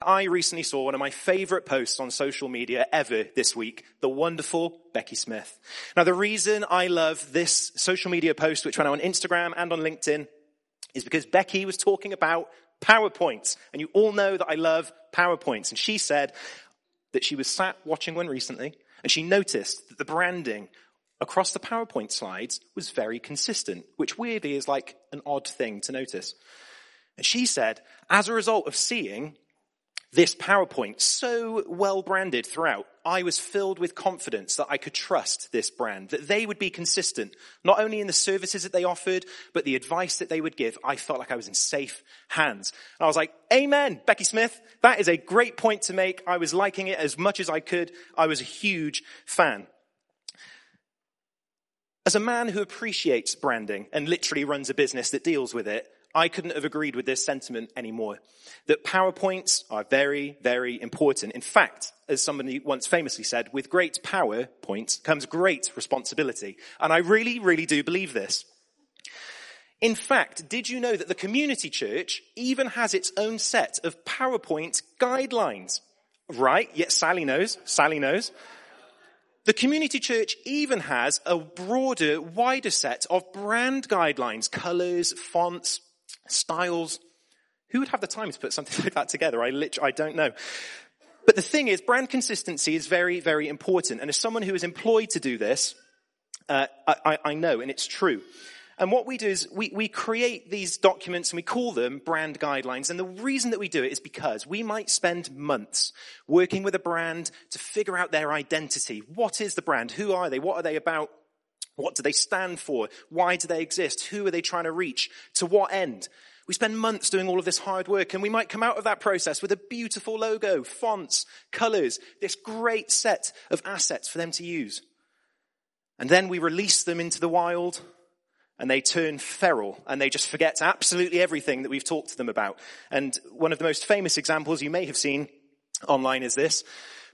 I recently saw one of my favorite posts on social media ever this week, the wonderful Becky Smith. Now the reason I love this social media post, which went out on Instagram and on LinkedIn, is because Becky was talking about PowerPoints. And you all know that I love PowerPoints. And she said that she was sat watching one recently and she noticed that the branding across the PowerPoint slides was very consistent, which weirdly is like an odd thing to notice. And she said, as a result of seeing this PowerPoint so well branded throughout, I was filled with confidence that I could trust this brand, that they would be consistent, not only in the services that they offered, but the advice that they would give. I felt like I was in safe hands. And I was like, amen, Becky Smith. That is a great point to make. I was liking it as much as I could. I was a huge fan. As a man who appreciates branding and literally runs a business that deals with it, I couldn't have agreed with this sentiment anymore. That PowerPoints are very, very important. In fact, as somebody once famously said, with great power points comes great responsibility. And I really, really do believe this. In fact, did you know that the community church even has its own set of PowerPoint guidelines? Right? Yes, Sally knows. Sally knows. The community church even has a broader, wider set of brand guidelines, colors, fonts, styles. Who would have the time to put something like that together? I literally, I don't know. But the thing is, brand consistency is very, very important. And as someone who is employed to do this, uh, I, I know, and it's true. And what we do is we, we create these documents and we call them brand guidelines. And the reason that we do it is because we might spend months working with a brand to figure out their identity. What is the brand? Who are they? What are they about? What do they stand for? Why do they exist? Who are they trying to reach? To what end? We spend months doing all of this hard work and we might come out of that process with a beautiful logo, fonts, colors, this great set of assets for them to use. And then we release them into the wild and they turn feral and they just forget absolutely everything that we've talked to them about. And one of the most famous examples you may have seen online is this.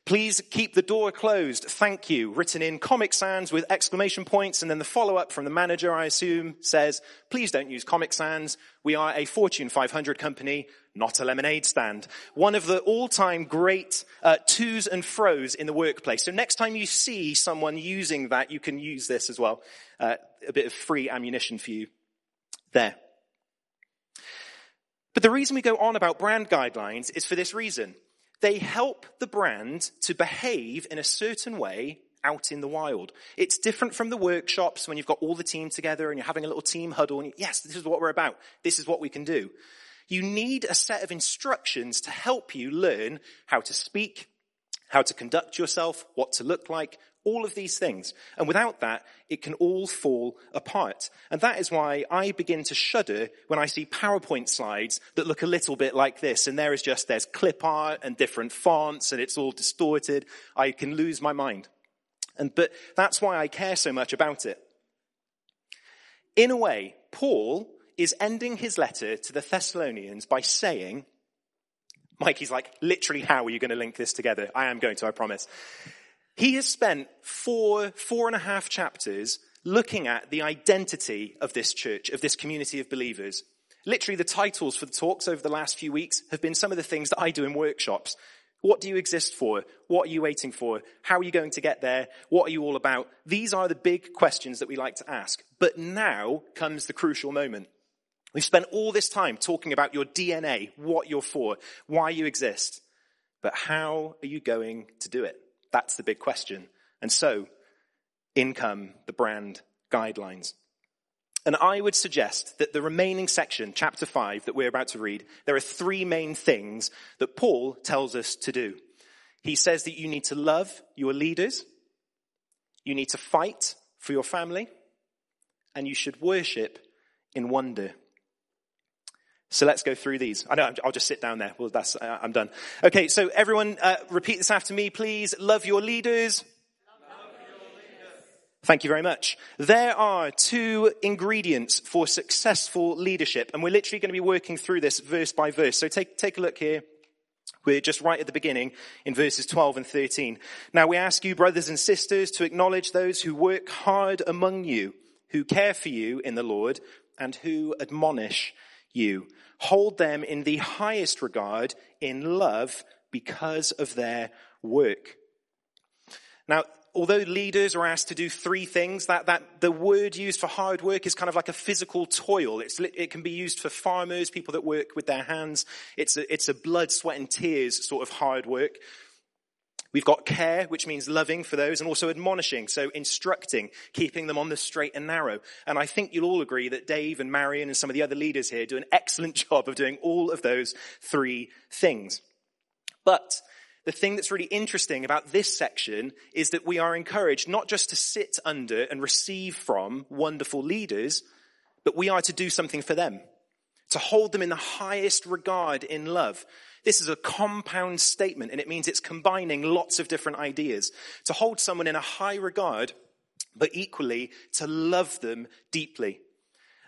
Please keep the door closed. Thank you. Written in Comic Sans with exclamation points. And then the follow up from the manager, I assume, says, please don't use Comic Sans. We are a Fortune 500 company, not a lemonade stand. One of the all-time great uh, twos and fro's in the workplace. So next time you see someone using that, you can use this as well. Uh, a bit of free ammunition for you there. But the reason we go on about brand guidelines is for this reason. They help the brand to behave in a certain way out in the wild. It's different from the workshops when you've got all the team together and you're having a little team huddle and you, yes, this is what we're about. This is what we can do. You need a set of instructions to help you learn how to speak, how to conduct yourself, what to look like, all of these things. And without that, it can all fall apart. And that is why I begin to shudder when I see PowerPoint slides that look a little bit like this. And there is just, there's clip art and different fonts and it's all distorted. I can lose my mind. And, but that's why I care so much about it. In a way, Paul is ending his letter to the Thessalonians by saying, Mikey's like, literally, how are you going to link this together? I am going to, I promise. He has spent four, four and a half chapters looking at the identity of this church, of this community of believers. Literally, the titles for the talks over the last few weeks have been some of the things that I do in workshops. What do you exist for? What are you waiting for? How are you going to get there? What are you all about? These are the big questions that we like to ask. But now comes the crucial moment. We've spent all this time talking about your DNA, what you're for, why you exist. But how are you going to do it? That's the big question. And so, in come the brand guidelines. And I would suggest that the remaining section, chapter 5, that we're about to read, there are three main things that Paul tells us to do. He says that you need to love your leaders, you need to fight for your family, and you should worship in wonder. So let's go through these. I know, I'll just sit down there. Well, that's, I'm done. Okay, so everyone, uh, repeat this after me, please. Love your leaders. Thank you very much. There are two ingredients for successful leadership, and we're literally going to be working through this verse by verse. So take, take a look here. We're just right at the beginning in verses 12 and 13. Now we ask you, brothers and sisters, to acknowledge those who work hard among you, who care for you in the Lord, and who admonish you hold them in the highest regard in love because of their work. Now, although leaders are asked to do three things, that, that the word used for hard work is kind of like a physical toil. It's, it can be used for farmers, people that work with their hands. It's a, it's a blood, sweat and tears sort of hard work. We've got care, which means loving for those, and also admonishing, so instructing, keeping them on the straight and narrow. And I think you'll all agree that Dave and Marion and some of the other leaders here do an excellent job of doing all of those three things. But the thing that's really interesting about this section is that we are encouraged not just to sit under and receive from wonderful leaders, but we are to do something for them, to hold them in the highest regard in love. This is a compound statement and it means it's combining lots of different ideas. To hold someone in a high regard, but equally to love them deeply.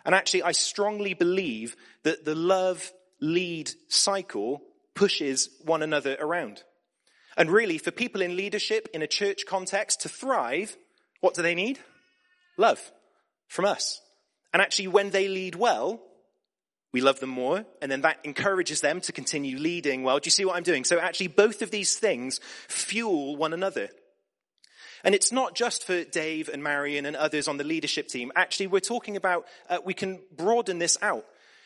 And actually, I strongly believe that the love lead cycle pushes one another around. And really, for people in leadership in a church context to thrive, what do they need? Love from us. And actually, when they lead well, we love them more, and then that encourages them to continue leading well. Do you see what I'm doing? So actually, both of these things fuel one another. And it's not just for Dave and Marion and others on the leadership team. Actually, we're talking about, uh, we can broaden this out.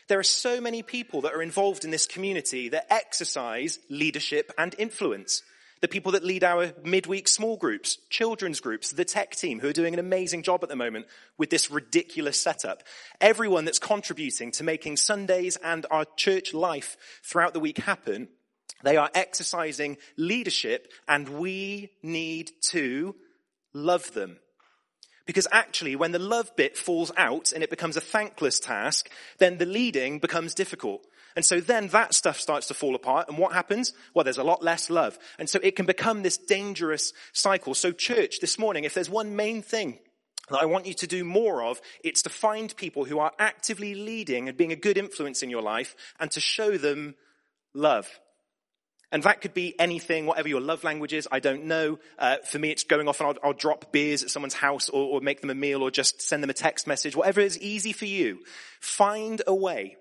There are so many people that are involved in this community that exercise leadership and influence the people that lead our midweek small groups, children's groups, the tech team who are doing an amazing job at the moment with this ridiculous setup. Everyone that's contributing to making Sundays and our church life throughout the week happen, they are exercising leadership and we need to love them. Because actually, when the love bit falls out and it becomes a thankless task, then the leading becomes difficult. And so then that stuff starts to fall apart. And what happens? Well, there's a lot less love. And so it can become this dangerous cycle. So church, this morning, if there's one main thing that I want you to do more of, it's to find people who are actively leading and being a good influence in your life and to show them love. And that could be anything, whatever your love language is, I don't know. Uh, for me, it's going off and I'll, I'll drop beers at someone's house or, or make them a meal or just send them a text message, whatever is easy for you. Find a way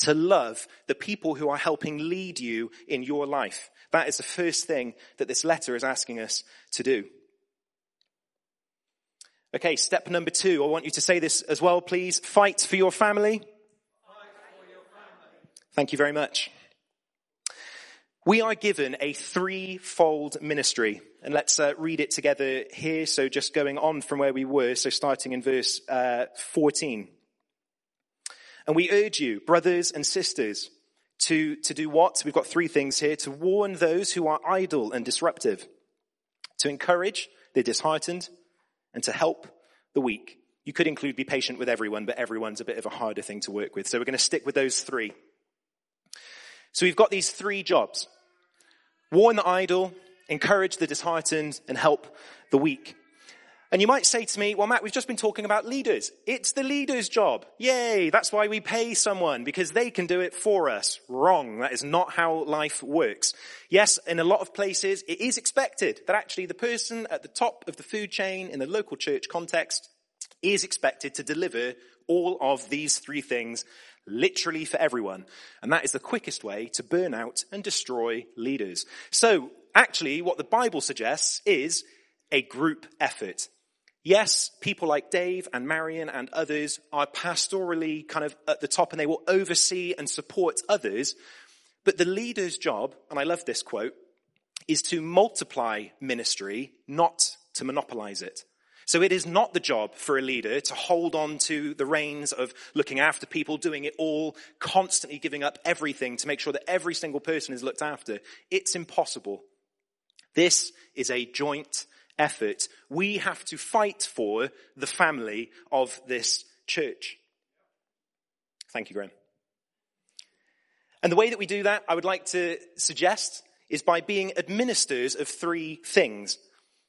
to love the people who are helping lead you in your life. That is the first thing that this letter is asking us to do. Okay, step number two. I want you to say this as well, please. Fight for your family. For your family. Thank you very much. We are given a threefold ministry, and let's uh, read it together here. So, just going on from where we were, so starting in verse uh, 14. And we urge you, brothers and sisters, to, to do what? We've got three things here. To warn those who are idle and disruptive, to encourage the disheartened, and to help the weak. You could include be patient with everyone, but everyone's a bit of a harder thing to work with. So we're going to stick with those three. So we've got these three jobs. Warn the idle, encourage the disheartened, and help the weak. And you might say to me, well, Matt, we've just been talking about leaders. It's the leader's job. Yay. That's why we pay someone because they can do it for us. Wrong. That is not how life works. Yes, in a lot of places, it is expected that actually the person at the top of the food chain in the local church context is expected to deliver all of these three things literally for everyone. And that is the quickest way to burn out and destroy leaders. So actually what the Bible suggests is a group effort. Yes, people like Dave and Marion and others are pastorally kind of at the top and they will oversee and support others. But the leader's job, and I love this quote, is to multiply ministry, not to monopolize it. So it is not the job for a leader to hold on to the reins of looking after people, doing it all, constantly giving up everything to make sure that every single person is looked after. It's impossible. This is a joint effort, we have to fight for the family of this church. Thank you, Graham. And the way that we do that, I would like to suggest, is by being administrators of three things.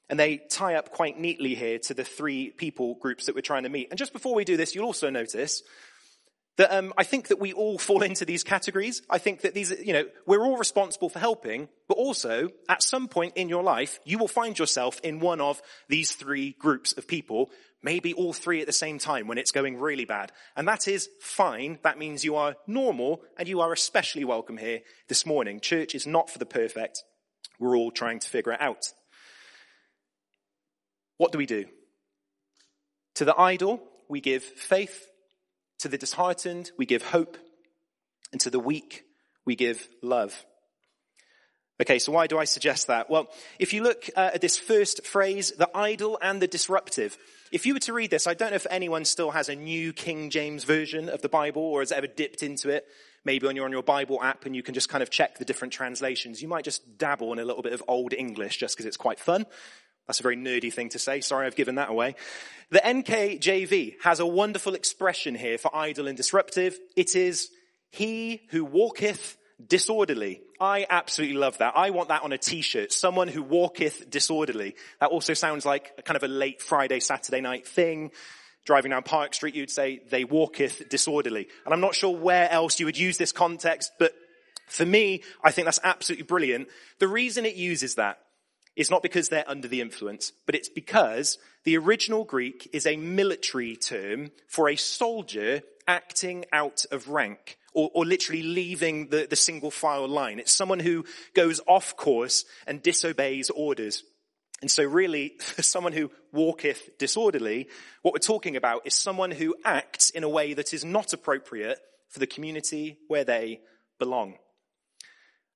And they tie up quite neatly here to the three people groups that we're trying to meet. And just before we do this, you'll also notice that um, I think that we all fall into these categories. I think that these, you know, we're all responsible for helping, but also at some point in your life, you will find yourself in one of these three groups of people. maybe all three at the same time when it's going really bad. And that is fine. That means you are normal and you are especially welcome here this morning. Church is not for the perfect. We're all trying to figure it out. What do we do? To the idle, we give faith. To the disheartened, we give hope. And to the weak, we give love. Okay, so why do I suggest that? Well, if you look uh, at this first phrase, the idle and the disruptive, if you were to read this, I don't know if anyone still has a new King James version of the Bible or has ever dipped into it. Maybe when you're on your Bible app and you can just kind of check the different translations. You might just dabble in a little bit of Old English just because it's quite fun. That's a very nerdy thing to say. Sorry, I've given that away. The NKJV has a wonderful expression here for idle and disruptive. It is, he who walketh disorderly. I absolutely love that. I want that on a t-shirt. Someone who walketh disorderly. That also sounds like a kind of a late Friday, Saturday night thing. Driving down Park Street, you'd say, they walketh disorderly. And I'm not sure where else you would use this context, but for me, I think that's absolutely brilliant. The reason it uses that is not because they're under the influence, but it's because the original Greek is a military term for a soldier acting out of rank or, or literally leaving the, the single file line. It's someone who goes off course and disobeys orders. And so really, for someone who walketh disorderly, what we're talking about is someone who acts in a way that is not appropriate for the community where they belong.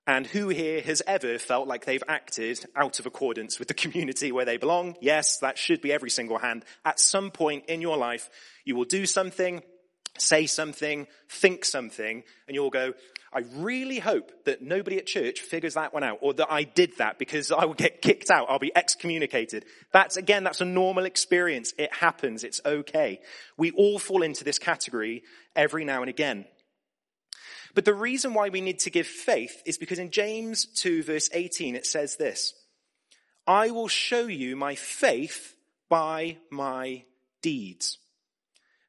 And who here has ever felt like they've acted out of accordance with the community where they belong? Yes, that should be every single hand. At some point in your life, you will do something say something, think something, and you'll go, I really hope that nobody at church figures that one out, or that I did that because I will get kicked out, I'll be excommunicated. That's, again, that's a normal experience. It happens, it's okay. We all fall into this category every now and again. But the reason why we need to give faith is because in James 2 verse 18 it says this, I will show you my faith by my deeds.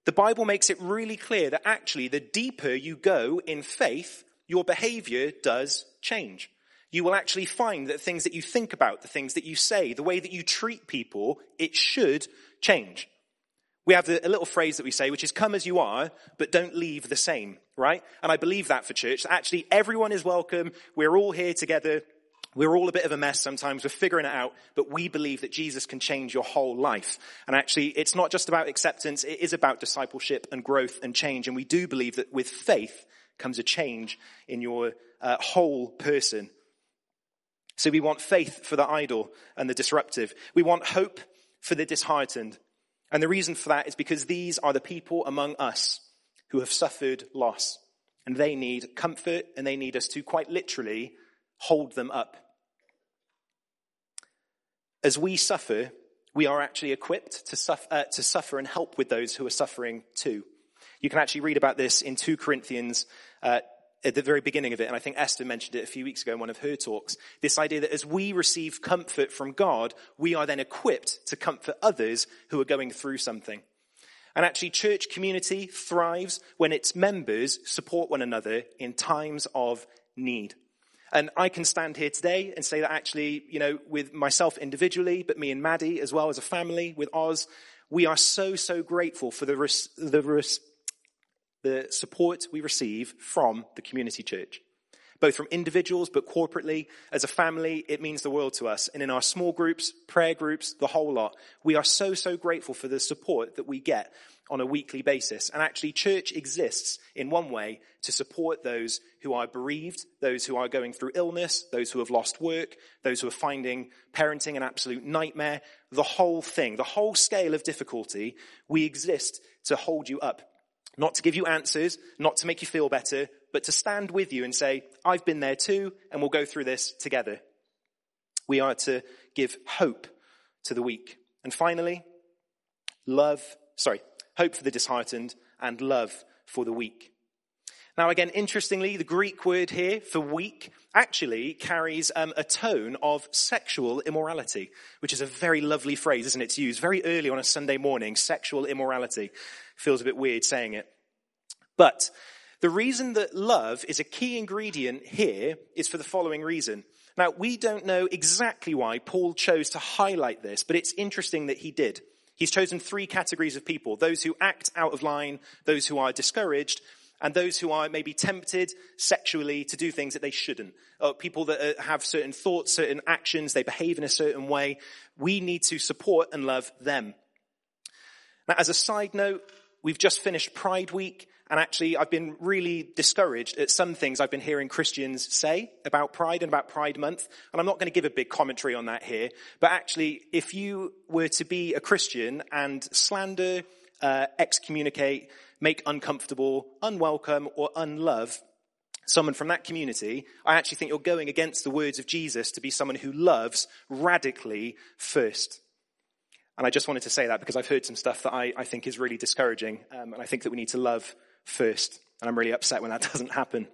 The Bible makes it really clear that actually the deeper you go in faith, your behavior does change. You will actually find that things that you think about, the things that you say, the way that you treat people, it should change. We have a little phrase that we say, which is come as you are, but don't leave the same, right? And I believe that for church. Actually, everyone is welcome. We're all here together we're all a bit of a mess sometimes. We're figuring it out, but we believe that Jesus can change your whole life. And actually, it's not just about acceptance. It is about discipleship and growth and change. And we do believe that with faith comes a change in your uh, whole person. So we want faith for the idle and the disruptive. We want hope for the disheartened. And the reason for that is because these are the people among us who have suffered loss. And they need comfort and they need us to quite literally hold them up as we suffer, we are actually equipped to suffer, uh, to suffer and help with those who are suffering too. You can actually read about this in 2 Corinthians uh, at the very beginning of it, and I think Esther mentioned it a few weeks ago in one of her talks. This idea that as we receive comfort from God, we are then equipped to comfort others who are going through something. And actually, church community thrives when its members support one another in times of need. And I can stand here today and say that actually, you know, with myself individually, but me and Maddie as well as a family with Oz, we are so, so grateful for the, res- the, res- the support we receive from the community church. Both from individuals, but corporately, as a family, it means the world to us. And in our small groups, prayer groups, the whole lot, we are so, so grateful for the support that we get on a weekly basis. And actually, church exists in one way to support those who are bereaved, those who are going through illness, those who have lost work, those who are finding parenting an absolute nightmare. The whole thing, the whole scale of difficulty, we exist to hold you up. Not to give you answers, not to make you feel better, but to stand with you and say, I've been there too, and we'll go through this together. We are to give hope to the weak. And finally, love, sorry, hope for the disheartened, and love for the weak. Now again, interestingly, the Greek word here for weak actually carries um, a tone of sexual immorality, which is a very lovely phrase, isn't it? To use very early on a Sunday morning, sexual immorality. Feels a bit weird saying it. But the reason that love is a key ingredient here is for the following reason. Now, we don't know exactly why Paul chose to highlight this, but it's interesting that he did. He's chosen three categories of people. Those who act out of line, those who are discouraged, and those who are maybe tempted sexually to do things that they shouldn't. Or people that uh, have certain thoughts, certain actions, they behave in a certain way. We need to support and love them. Now, as a side note, we've just finished Pride Week, and actually I've been really discouraged at some things I've been hearing Christians say about Pride and about Pride Month, and I'm not going to give a big commentary on that here, but actually if you were to be a Christian and slander, uh, excommunicate, make uncomfortable, unwelcome, or unlove someone from that community, I actually think you're going against the words of Jesus to be someone who loves radically first. And I just wanted to say that because I've heard some stuff that I, I think is really discouraging, um, and I think that we need to love first. And I'm really upset when that doesn't happen.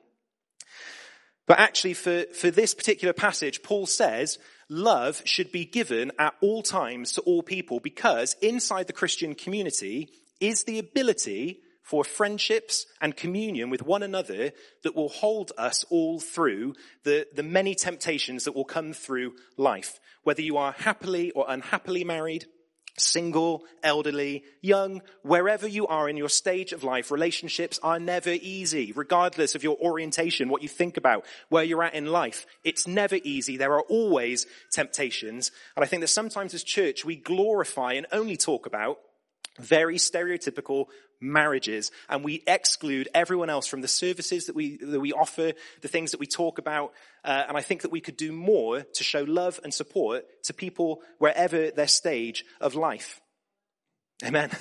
But actually, for, for this particular passage, Paul says love should be given at all times to all people because inside the Christian community is the ability for friendships and communion with one another that will hold us all through the, the many temptations that will come through life. Whether you are happily or unhappily married, single, elderly, young, wherever you are in your stage of life, relationships are never easy, regardless of your orientation, what you think about, where you're at in life. It's never easy. There are always temptations. And I think that sometimes as church, we glorify and only talk about very stereotypical marriages and we exclude everyone else from the services that we, that we offer, the things that we talk about. Uh, and I think that we could do more to show love and support to people wherever their stage of life. Amen.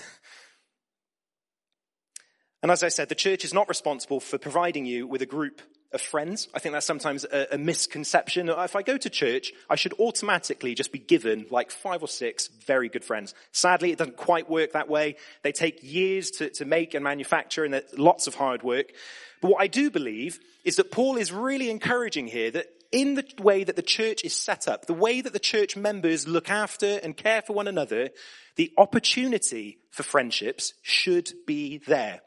And as I said, the church is not responsible for providing you with a group of friends. I think that's sometimes a, a, misconception. If I go to church, I should automatically just be given like five or six very good friends. Sadly, it doesn't quite work that way. They take years to, to make and manufacture and lots of hard work. But what I do believe is that Paul is really encouraging here that in the way that the church is set up, the way that the church members look after and care for one another, the opportunity for friendships should be there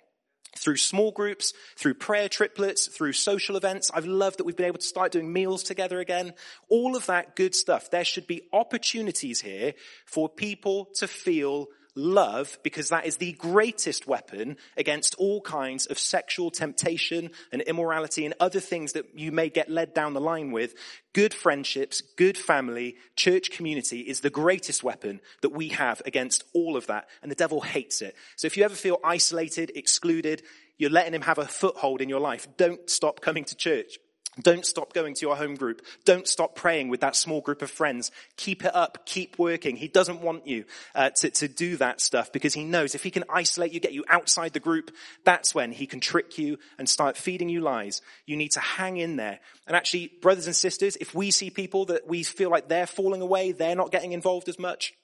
through small groups, through prayer triplets, through social events. I've loved that we've been able to start doing meals together again. All of that good stuff. There should be opportunities here for people to feel love because that is the greatest weapon against all kinds of sexual temptation and immorality and other things that you may get led down the line with. Good friendships, good family, church community is the greatest weapon that we have against all of that. And the devil hates it. So if you ever feel isolated, excluded, you're letting him have a foothold in your life. Don't stop coming to church. Don't stop going to your home group. Don't stop praying with that small group of friends. Keep it up. Keep working. He doesn't want you uh, to, to do that stuff because he knows if he can isolate you, get you outside the group, that's when he can trick you and start feeding you lies. You need to hang in there. And actually, brothers and sisters, if we see people that we feel like they're falling away, they're not getting involved as much,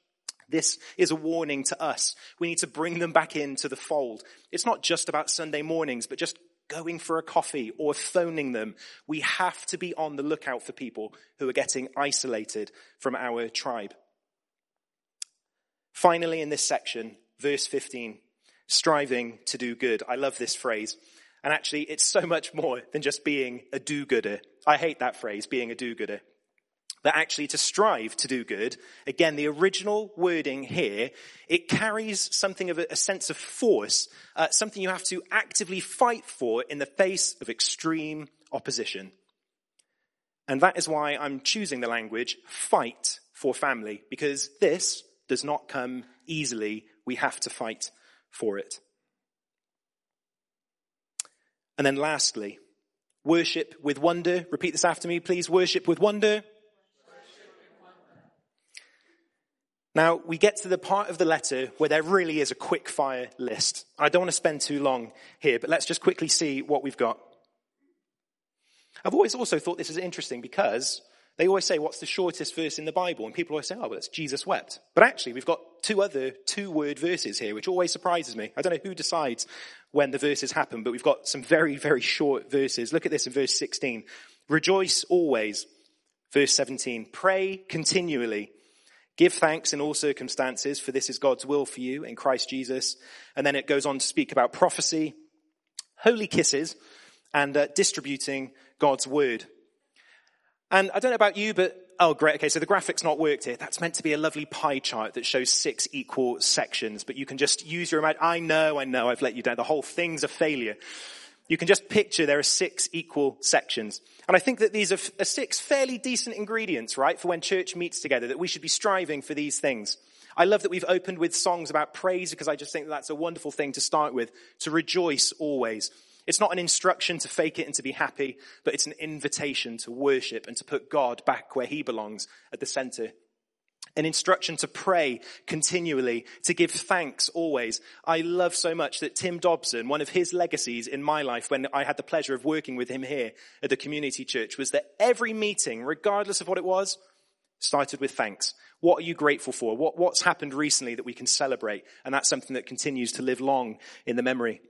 this is a warning to us. We need to bring them back into the fold. It's not just about Sunday mornings, but just going for a coffee or phoning them. We have to be on the lookout for people who are getting isolated from our tribe. Finally, in this section, verse 15, striving to do good. I love this phrase. And actually, it's so much more than just being a do-gooder. I hate that phrase, being a do-gooder but actually to strive to do good. Again, the original wording here, it carries something of a, a sense of force, uh, something you have to actively fight for in the face of extreme opposition. And that is why I'm choosing the language fight for family, because this does not come easily. We have to fight for it. And then lastly, worship with wonder. Repeat this after me, please. Worship with wonder. Now, we get to the part of the letter where there really is a quick fire list. I don't want to spend too long here, but let's just quickly see what we've got. I've always also thought this is interesting because they always say, what's the shortest verse in the Bible? And people always say, oh, well, it's Jesus wept. But actually, we've got two other two word verses here, which always surprises me. I don't know who decides when the verses happen, but we've got some very, very short verses. Look at this in verse 16. Rejoice always. Verse 17. Pray continually. Give thanks in all circumstances, for this is God's will for you in Christ Jesus. And then it goes on to speak about prophecy, holy kisses, and uh, distributing God's word. And I don't know about you, but Oh, great. Okay, so the graphic's not worked here. That's meant to be a lovely pie chart that shows six equal sections, but you can just use your imagination. I know, I know, I've let you down. The whole thing's a failure. You can just picture there are six equal sections. And I think that these are, six fairly decent ingredients, right, for when church meets together, that we should be striving for these things. I love that we've opened with songs about praise because I just think that that's a wonderful thing to start with, to rejoice always. It's not an instruction to fake it and to be happy, but it's an invitation to worship and to put God back where he belongs at the center. An instruction to pray continually, to give thanks always. I love so much that Tim Dobson, one of his legacies in my life when I had the pleasure of working with him here at the community church was that every meeting, regardless of what it was, started with thanks. What are you grateful for? What, what's happened recently that we can celebrate? And that's something that continues to live long in the memory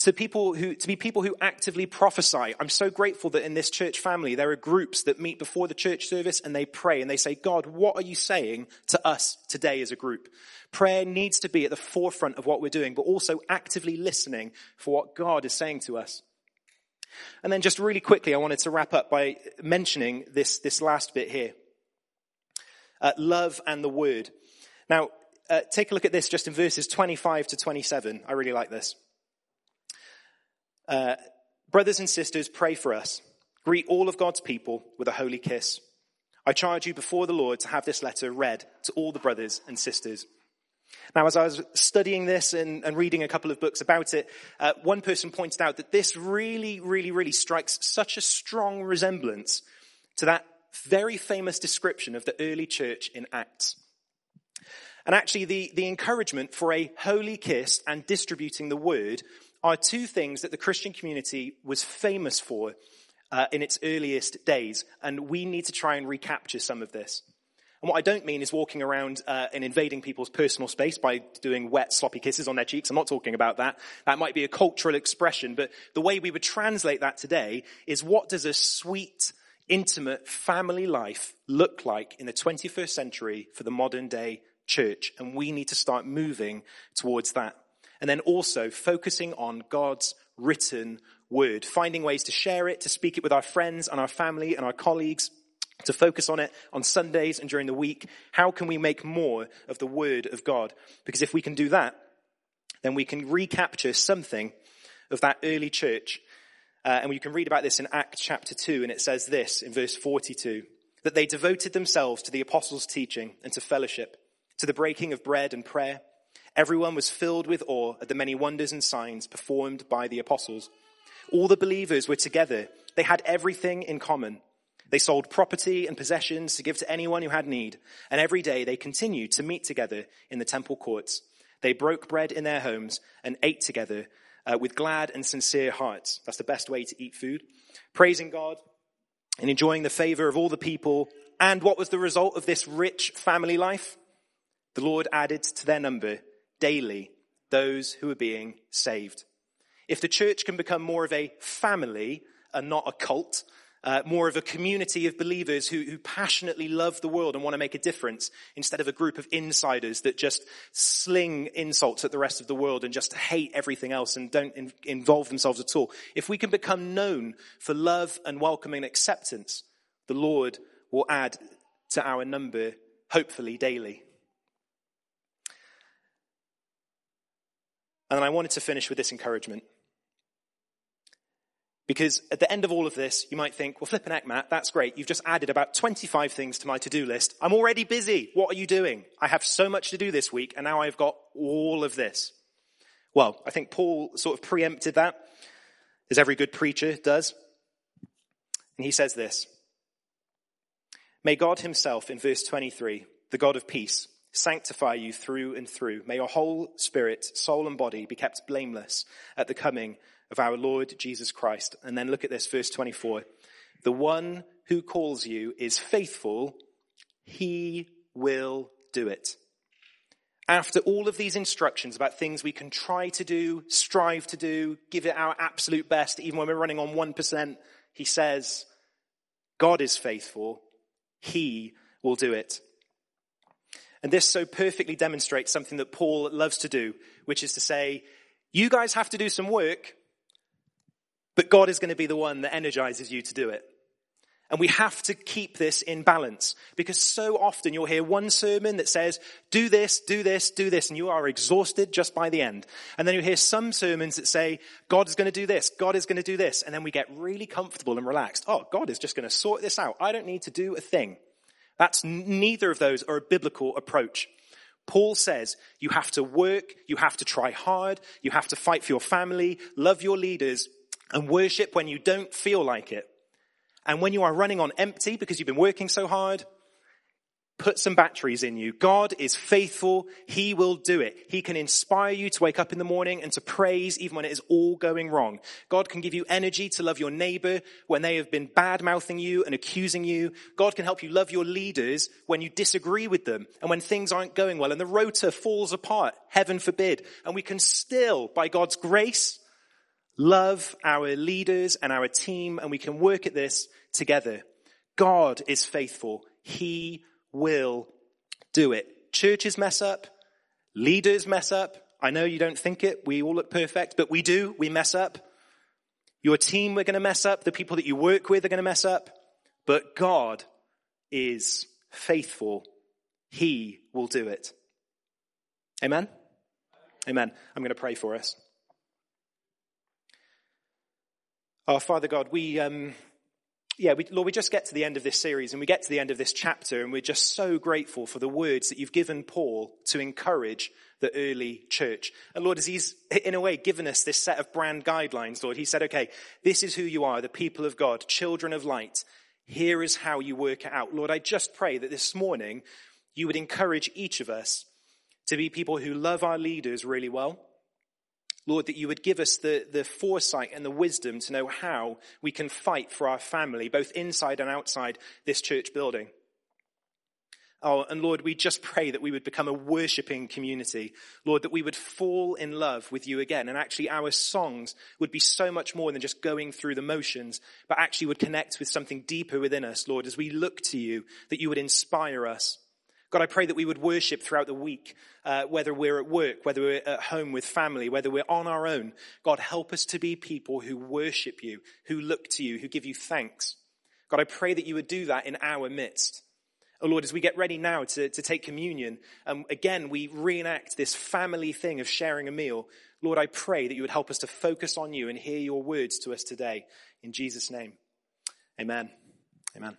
to people who, to be people who actively prophesy. I'm so grateful that in this church family, there are groups that meet before the church service and they pray and they say, God, what are you saying to us today as a group? Prayer needs to be at the forefront of what we're doing, but also actively listening for what God is saying to us. And then just really quickly, I wanted to wrap up by mentioning this, this last bit here. Uh, love and the word. Now, uh, take a look at this just in verses 25 to 27. I really like this. Uh, brothers and sisters, pray for us. Greet all of God's people with a holy kiss. I charge you before the Lord to have this letter read to all the brothers and sisters. Now, as I was studying this and, and reading a couple of books about it, uh, one person pointed out that this really, really, really strikes such a strong resemblance to that very famous description of the early church in Acts. And actually, the, the encouragement for a holy kiss and distributing the word are two things that the Christian community was famous for uh, in its earliest days, and we need to try and recapture some of this. And what I don't mean is walking around uh, and invading people's personal space by doing wet, sloppy kisses on their cheeks. I'm not talking about that. That might be a cultural expression, but the way we would translate that today is what does a sweet, intimate family life look like in the 21st century for the modern day church? And we need to start moving towards that. And then also focusing on God's written word, finding ways to share it, to speak it with our friends and our family and our colleagues, to focus on it on Sundays and during the week. How can we make more of the word of God? Because if we can do that, then we can recapture something of that early church. Uh, and we can read about this in Acts chapter 2, and it says this in verse 42 that they devoted themselves to the apostles' teaching and to fellowship, to the breaking of bread and prayer. Everyone was filled with awe at the many wonders and signs performed by the apostles. All the believers were together. They had everything in common. They sold property and possessions to give to anyone who had need. And every day they continued to meet together in the temple courts. They broke bread in their homes and ate together uh, with glad and sincere hearts. That's the best way to eat food. Praising God and enjoying the favor of all the people. And what was the result of this rich family life? The Lord added to their number daily those who are being saved. If the church can become more of a family and not a cult, uh, more of a community of believers who, who passionately love the world and want to make a difference instead of a group of insiders that just sling insults at the rest of the world and just hate everything else and don't in, involve themselves at all. If we can become known for love and welcoming and acceptance, the Lord will add to our number, hopefully daily. And then I wanted to finish with this encouragement. Because at the end of all of this, you might think, well, flipping heck, Matt, that's great. You've just added about 25 things to my to-do list. I'm already busy. What are you doing? I have so much to do this week, and now I've got all of this. Well, I think Paul sort of preempted that, as every good preacher does. And he says this. May God himself, in verse 23, the God of peace, sanctify you through and through. May your whole spirit, soul, and body be kept blameless at the coming of our Lord Jesus Christ. And then look at this, verse 24. The one who calls you is faithful. He will do it. After all of these instructions about things we can try to do, strive to do, give it our absolute best, even when we're running on 1%, he says, God is faithful. He will do it. And this so perfectly demonstrates something that Paul loves to do, which is to say, you guys have to do some work, but God is going to be the one that energizes you to do it. And we have to keep this in balance because so often you'll hear one sermon that says, do this, do this, do this, and you are exhausted just by the end. And then you hear some sermons that say, God is going to do this, God is going to do this. And then we get really comfortable and relaxed. Oh, God is just going to sort this out. I don't need to do a thing. That's neither of those are a biblical approach. Paul says you have to work, you have to try hard, you have to fight for your family, love your leaders, and worship when you don't feel like it. And when you are running on empty because you've been working so hard, put some batteries in you. God is faithful. He will do it. He can inspire you to wake up in the morning and to praise even when it is all going wrong. God can give you energy to love your neighbor when they have been bad mouthing you and accusing you. God can help you love your leaders when you disagree with them and when things aren't going well and the rota falls apart. Heaven forbid. And we can still, by God's grace, love our leaders and our team and we can work at this together. God is faithful. He will do it. Churches mess up. Leaders mess up. I know you don't think it. We all look perfect, but we do. We mess up. Your team are going to mess up. The people that you work with are going to mess up. But God is faithful. He will do it. Amen? Amen. I'm going to pray for us. Our Father God, we, um, yeah, we, Lord, we just get to the end of this series and we get to the end of this chapter and we're just so grateful for the words that you've given Paul to encourage the early church. And Lord, as he's in a way given us this set of brand guidelines, Lord, he said, okay, this is who you are, the people of God, children of light. Here is how you work it out. Lord, I just pray that this morning you would encourage each of us to be people who love our leaders really well Lord, that you would give us the, the foresight and the wisdom to know how we can fight for our family, both inside and outside this church building. Oh, and Lord, we just pray that we would become a worshipping community. Lord, that we would fall in love with you again. And actually our songs would be so much more than just going through the motions, but actually would connect with something deeper within us, Lord, as we look to you, that you would inspire us. God, I pray that we would worship throughout the week, uh, whether we're at work, whether we're at home with family, whether we're on our own. God, help us to be people who worship you, who look to you, who give you thanks. God, I pray that you would do that in our midst. Oh Lord, as we get ready now to, to take communion, um, again, we reenact this family thing of sharing a meal. Lord, I pray that you would help us to focus on you and hear your words to us today. In Jesus' name, amen. Amen.